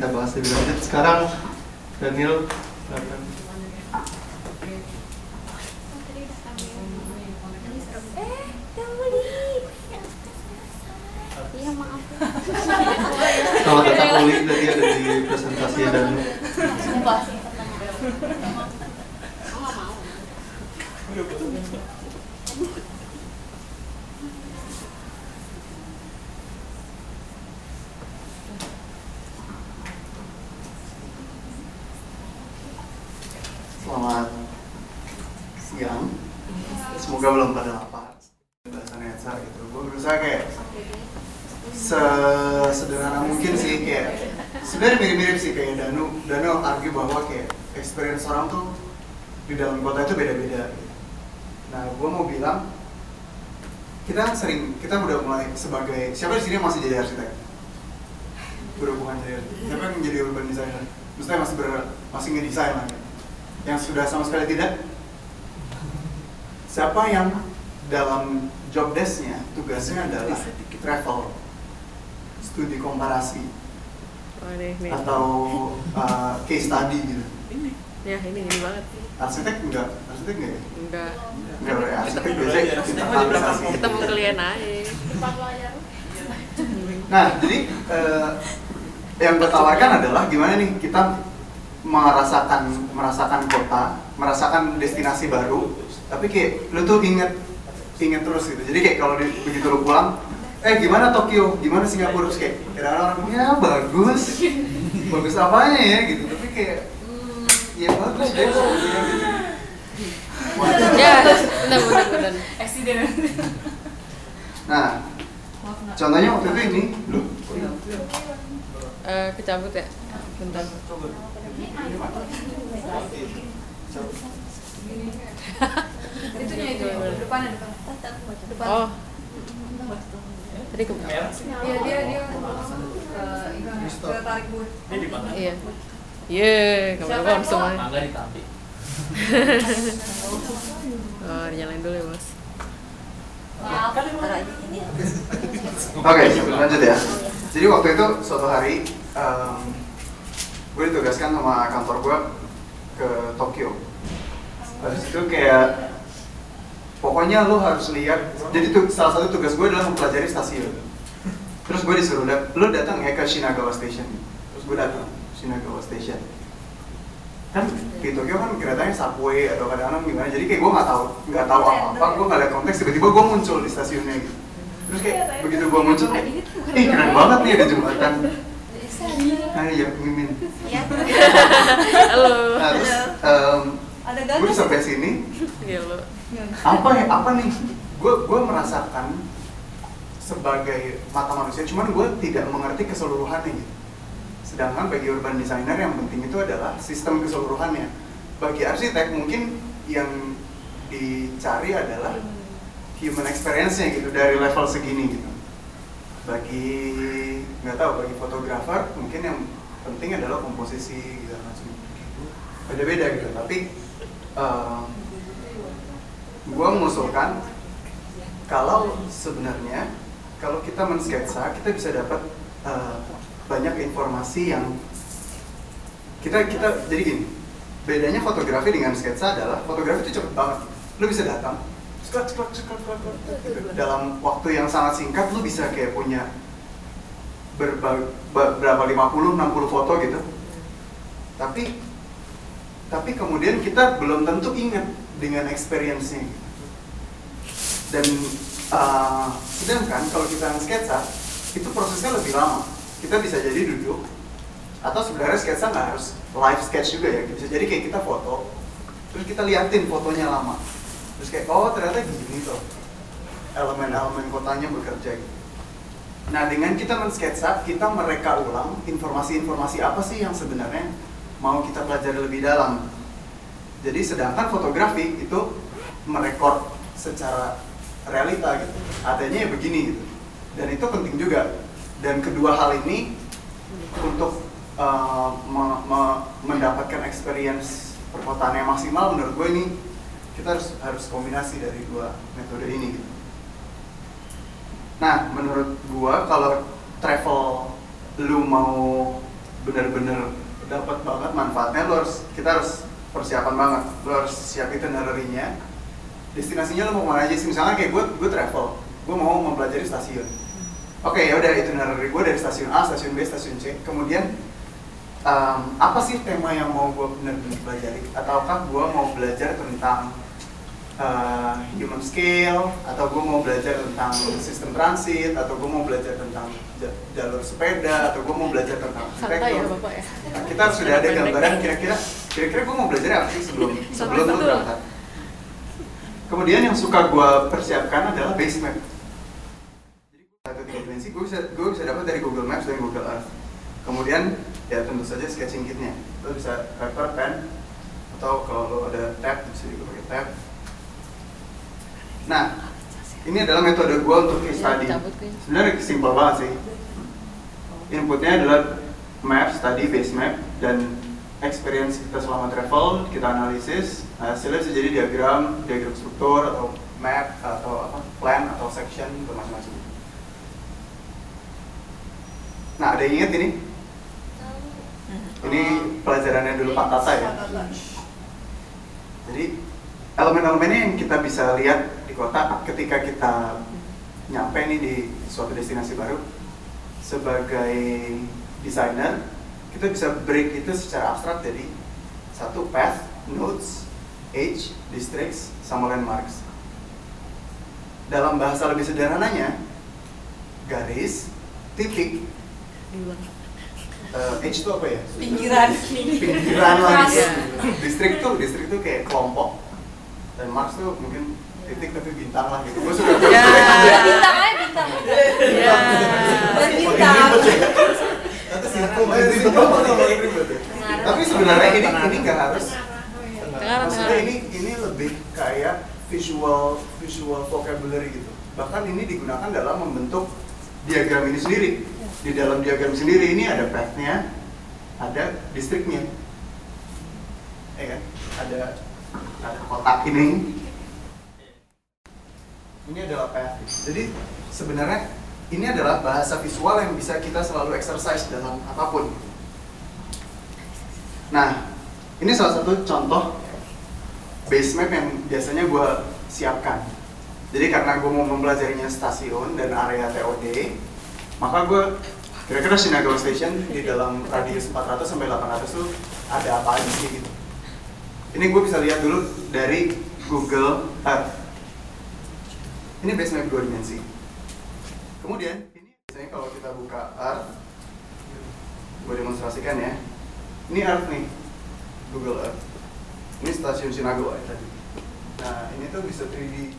kita bahas lebih lanjut. Sekarang Daniel silakan. Eh. Iya. Selamat datang Uli, tadi ada di presentasi Danu. Sumpah sih pertanyaan. Aku nggak mau. Selamat siang. Semoga belum pada lapar. Bahasan Etsa gitu. Gue berusaha kayak sesederhana mungkin sih kayak sebenarnya mirip-mirip sih kayak Danu Danu argue bahwa kayak experience orang tuh di dalam kota itu beda-beda. Nah, gue mau bilang kita sering kita udah mulai sebagai siapa di sini masih jadi arsitek? Berhubungan jadi arsitek. Siapa yang menjadi urban designer? Maksudnya masih ber, masih ngedesain ya? Yang sudah sama sekali tidak? Siapa yang dalam job desk-nya tugasnya adalah travel, studi komparasi Oh atau uh, case study gitu. Ini. Ya, ini ini banget. Arsitek enggak, arsitek enggak ya? Enggak. Enggak, ya. arsitek biasanya kita analisasi. Kita mau klien aja. Nah, jadi eh, yang gue tawarkan adalah gimana nih kita merasakan merasakan kota, merasakan destinasi baru, tapi kayak lu tuh inget inget terus gitu. Jadi kayak kalau di- begitu lu pulang, eh gimana Tokyo, gimana Singapura, terus kayak kadang-kadang orang ya bagus, bagus apanya ya gitu. Tapi kayak hmm, ya bagus deh kok gitu. Ya, benar benar benar. Eksiden. Nah, contohnya waktu itu ini, lu Eh, kecabut ya. Bentar. Itunya itu depannya depan. Depan. Oh. Tadi ke Iya dia dia ke ke tarik gue. Iya. Iya, yang langsung aja. Mangga ditambi. Oh, dinyalain dulu ya, Mas. Maaf. Oke, lanjut ya. Jadi waktu itu suatu hari em, gue ditugaskan sama kantor gue ke Tokyo. Habis itu kayak pokoknya lo harus lihat. Jadi tuh salah satu tugas gue adalah mempelajari stasiun. Terus gue disuruh lo datang ya ke Shinagawa Station. Terus gue datang Shinagawa Station. Kan di Tokyo kan keretanya subway atau kadang-kadang gimana. Jadi kayak gue nggak tahu nggak tahu apa-apa. Gue nggak lihat konteks. Tiba-tiba gue muncul di stasiunnya gitu. Terus kayak begitu gue muncul kayak, ih keren banget nih ada jembatan. Nah iya, mimin. Ada gue sampai sini, Iya lo. apa ya, apa nih? Gue gue merasakan sebagai mata manusia, cuman gue tidak mengerti keseluruhannya gitu. Sedangkan bagi urban designer yang penting itu adalah sistem keseluruhannya. Bagi arsitek mungkin yang dicari adalah human experience-nya gitu dari level segini gitu. Bagi nggak tahu bagi fotografer mungkin yang penting adalah komposisi gitu macam gitu. Beda-beda gitu. Tapi gue mengusulkan kalau sebenarnya kalau kita mensketsa kita bisa dapat eh, banyak informasi yang kita kita jadi gini bedanya fotografi dengan sketsa adalah fotografi itu cepet banget lu bisa datang gitu. dalam waktu yang sangat singkat lu bisa kayak punya berapa 50 60 foto gitu tapi tapi kemudian kita belum tentu ingat dengan experience-nya. Dan uh, sedangkan kalau kita sketsa itu prosesnya lebih lama. Kita bisa jadi duduk atau sebenarnya sketsa nggak harus live sketch juga ya. Bisa jadi kayak kita foto terus kita liatin fotonya lama. Terus kayak oh ternyata gini tuh elemen-elemen kotanya bekerja. Gitu nah dengan kita mensketsa kita mereka ulang informasi-informasi apa sih yang sebenarnya mau kita pelajari lebih dalam. Jadi sedangkan fotografi itu merekod secara realita gitu. Adanya ya begini gitu. Dan itu penting juga. Dan kedua hal ini untuk uh, me- me- mendapatkan experience perkotaan yang maksimal menurut gue ini kita harus harus kombinasi dari dua metode ini gitu. Nah, menurut gua kalau travel lu mau bener-bener dapat banget manfaatnya lo harus kita harus persiapan banget. Lo harus siap itinerary-nya. Destinasinya lo mau ke mana aja sih? Misalnya kayak gue gue travel. Gue mau mempelajari stasiun. Oke ya udah itinerary gue dari stasiun A stasiun B stasiun C. Kemudian em, apa sih tema yang mau gue benar-benar pelajari? Ataukah gue mau belajar tentang uh, human scale atau gue mau belajar tentang sistem transit atau gue mau belajar tentang ja- jalur sepeda atau gue mau belajar tentang Santai ya bapak ya. Nah, kita sudah ada gambaran kira-kira kira-kira gue mau belajar apa sih sebelum sebelum lu betul. berangkat. Kemudian yang suka gue persiapkan adalah base map. Jadi satu tiga dimensi gue bisa gue bisa dapat dari Google Maps dan Google Earth. Kemudian ya tentu saja sketching kitnya. Lo bisa paper, pen, atau kalau lo ada tab bisa juga pakai tab. Nah, ini adalah metode gue untuk case Ya, study. kayaknya. Sebenarnya simpel banget sih. Inputnya adalah map, study, base map, dan experience kita selama travel, kita analisis. Hasilnya bisa jadi diagram, diagram struktur, atau map, atau apa, plan, atau section, atau macam-macam. Nah, ada yang ingat ini? Ini pelajarannya dulu Pak Tata ya. Jadi elemen-elemennya yang kita bisa lihat kota ketika kita nyampe nih di suatu destinasi baru sebagai desainer kita bisa break itu secara abstrak jadi satu path, nodes, age, districts, sama landmarks. Dalam bahasa lebih sederhananya garis, titik, eh, age itu apa ya? Pinggiran. pinggiran lagi Iya. distrik tuh distrik tuh kayak kelompok dan Mars tuh mungkin titik tapi bintang lah gitu. Gue suka Ya. Bintang aja bintang. Ya. Berbintang. tapi sebenarnya ini ini nggak harus. Maksudnya ini ini lebih kayak visual visual vocabulary gitu. Bahkan ini digunakan dalam membentuk diagram ini sendiri. Di dalam diagram sendiri ini ada path-nya ada distriknya ya kan? Ada ada kotak ini ini adalah path jadi sebenarnya ini adalah bahasa visual yang bisa kita selalu exercise dalam apa pun. Nah ini salah satu contoh base map yang biasanya gue siapkan. Jadi karena gue mau mempelajarinya stasiun dan area TOD maka gue kira-kira Shinagawa Station di dalam radius 400 sampai 800 tuh ada apa aja sih gitu. Ini gue bisa lihat dulu dari Google Earth ini base map dua dimensi. Kemudian ini biasanya kalau kita buka Earth gue demonstrasikan ya. Ini Earth nih Google Earth. Ini stasiun Shinagawa ya tadi. Nah ini tuh bisa 3D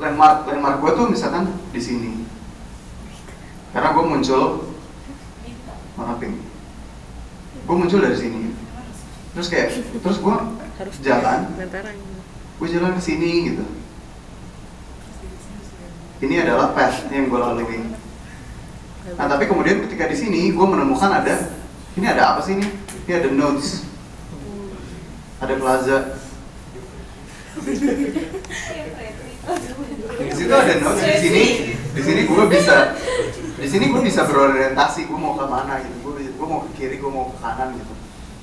landmark landmark gue tuh misalkan di sini. Karena gue muncul maafin gue muncul dari sini. Terus kayak terus gue jalan. Gue jalan ke sini gitu. Ini adalah path yang gue lalui. Nah tapi kemudian ketika di sini gue menemukan ada ini ada apa sih ini? Ini ada nodes ada plaza. Di situ ada notes. Di sini di sini gue bisa di sini gue bisa berorientasi gue mau ke mana gitu. Gue mau ke kiri gue mau ke kanan gitu.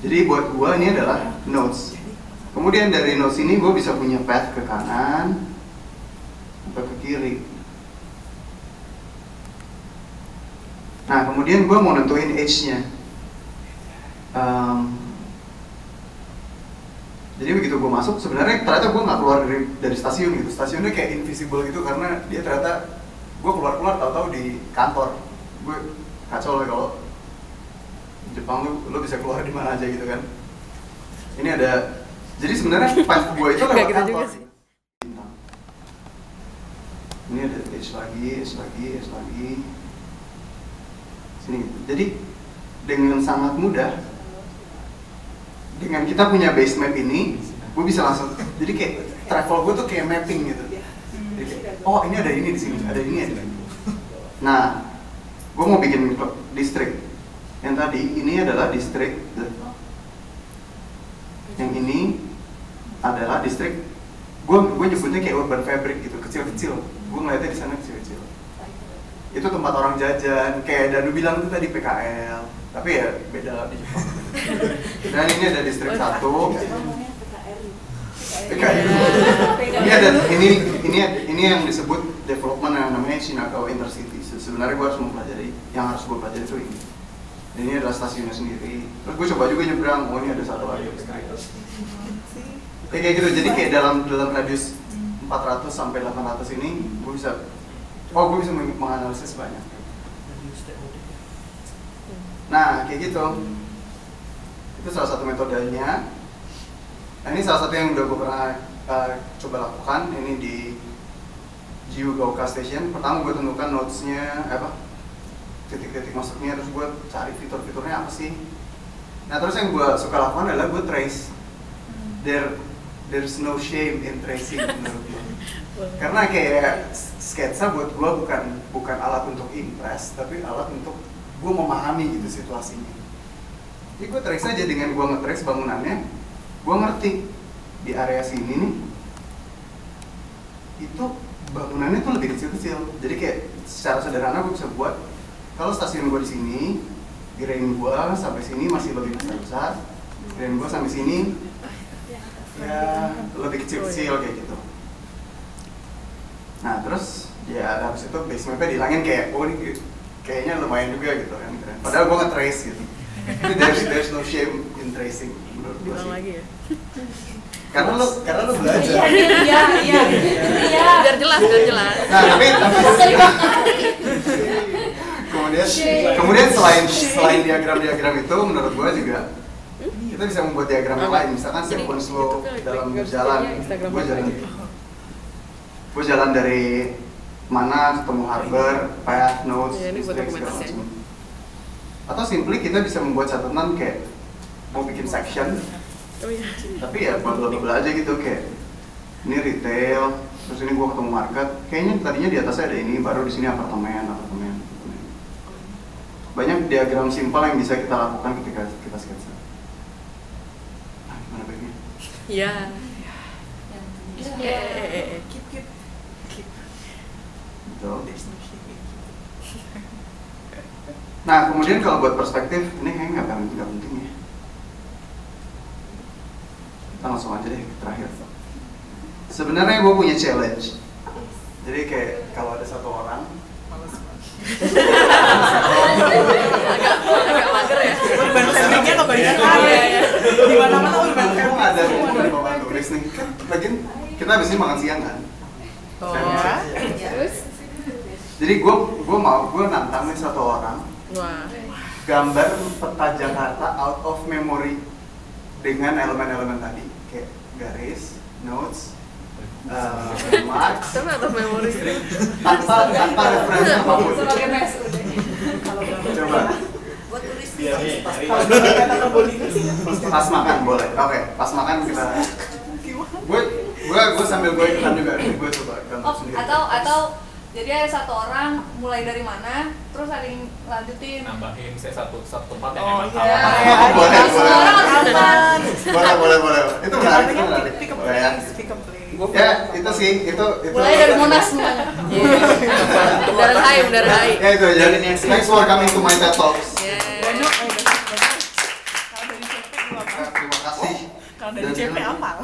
Jadi buat gue ini adalah notes kemudian dari notes ini gue bisa punya path ke kanan atau ke kiri. Nah kemudian gue mau nentuin age nya jadi begitu gue masuk sebenarnya ternyata gue nggak keluar dari dari stasiun gitu. Stasiunnya kayak invisible gitu karena dia ternyata gue keluar keluar tahu-tahu di kantor. Gue kacau lah kalau Jepang lu lo bisa keluar di mana aja gitu kan. Ini ada jadi sebenarnya path gue itu lewat gitu kantor juga sih. ini ada age lagi age lagi age lagi. Sini. Gitu. jadi dengan sangat mudah dengan kita punya base map ini gue bisa langsung jadi kayak travel gue tuh kayak mapping gitu. Jadi kayak, oh ini ada ini di sini ada ini ada ini nah gue mau bikin distrik. Yang tadi ini adalah distrik yang ini adalah distrik gue gue nyebutnya kayak urban fabric gitu kecil-kecil. Gue ngeliatnya di sana kecil-kecil. Itu tempat orang jajan kayak Danu bilang itu tadi PKL tapi ya beda lah di Jepang. Dan ini ada distrik satu. PKL ini ada ini ini ini yang disebut development yang namanya Shinagawa Intercity Se- sebenarnya gue harus mempelajari yang harus gue pelajari itu ini. Dan ini adalah stasiunnya sendiri. Terus gue coba juga nyebrang. Oh ini ada satu lagi kayak kayak gitu. Jadi kayak dalam dalam radius 400 sampai 800 ini gue bisa oh gue bisa meng- menganalisis banyak. Nah kayak gitu. Itu salah satu metodenya. Nah ini salah satu yang udah gue pernah uh, coba lakukan. Ini di Jiugaoka Station. Pertama gue tentukan notesnya apa titik-titik masuknya terus gue cari fitur-fiturnya apa sih. Nah terus yang gue suka lakukan adalah gue trace. There there's no shame in tracing menurut gue karena kayak sketsa buat gue bukan bukan alat untuk impress tapi alat untuk gue memahami gitu situasinya. Jadi gue trace aja dengan gue nge-trace bangunannya gue ngerti di area sini nih itu bangunannya tuh lebih kecil-kecil. Jadi kayak secara sederhana gue bisa buat kalau stasiun gue di sini grain gue sampai sini masih lebih besar besar grain gue sampai sini ya lebih kecil-kecil kayak gitu. Nah terus ya habis itu base mapnya dihilangin kayak oh ini kayak- kayaknya lumayan juga gitu kan keren. padahal gue nge-trace gitu. Jadi there's, there's no shame in tracing menurut gue sih. lagi ya. karena lo karena lo belajar. Iya, iya. Iya. Biar jelas, biar jelas. nah tapi tapi kemudian kemudian selain selain diagram diagram itu menurut gue juga kita bisa membuat diagram yang lain. Misalkan itu lo kan dalam jalan. Instagram gue jalan gue jalan dari mana ketemu harbor path notes Ya, segala macam. atau simply kita bisa membuat catatan kayak mau bikin section. Oh iya. tapi ya bla aja gitu kayak ini retail terus ini gua ketemu market. Kayaknya tadinya di atasnya ada ini baru di sini apartemen apartemen. Banyak diagram simpel yang bisa kita lakukan ketika kita sketsa Eh, eh. Keep, keep, keep. gitu in keep. nah kemudian kalau buat perspektif ini kayaknya nggak penting nggak penting ya kita langsung aja deh ke terakhir sebenarnya gue punya challenge jadi kayak kalau ada satu orang. Agak agak mager ya. Urban family-nya kebanyakan. Iya, iya. Di mana-mana urban Kamu family. nggak ada di bawah tulis nih kan bagian kita habis ini makan siang kan? Oh. Terus? jadi gue gue mau gue nantang nih satu orang. Wah. gambar peta Jakarta out of memory dengan elemen-elemen tadi. Kayak garis notes uh, marks. Tapi atas memori. tanpa tanpa referensi apa pun. Sebagai mes udah. coba kata kebolikan sih. pas makan boleh oke pas makan kita gue gue gue sambil gue ikutan juga gue coba gambar Oh, sendiri atau atau jadi ada satu orang mulai dari mana, terus ada yang lanjutin. nambahin saya satu satu tempat yang Oh, emang iya. boleh, semua boleh. boleh boleh boleh itu menarik itu menarik pick Boleh ya. place, pick a place. ya itu sih itu itu Mulai dari Monas semuanya. Bundaran Hai, Bundaran Hai. ya itu jadi thanks for coming to my TED Talks Yeah. Banyak, oh, banyak, banyak. Kalau dari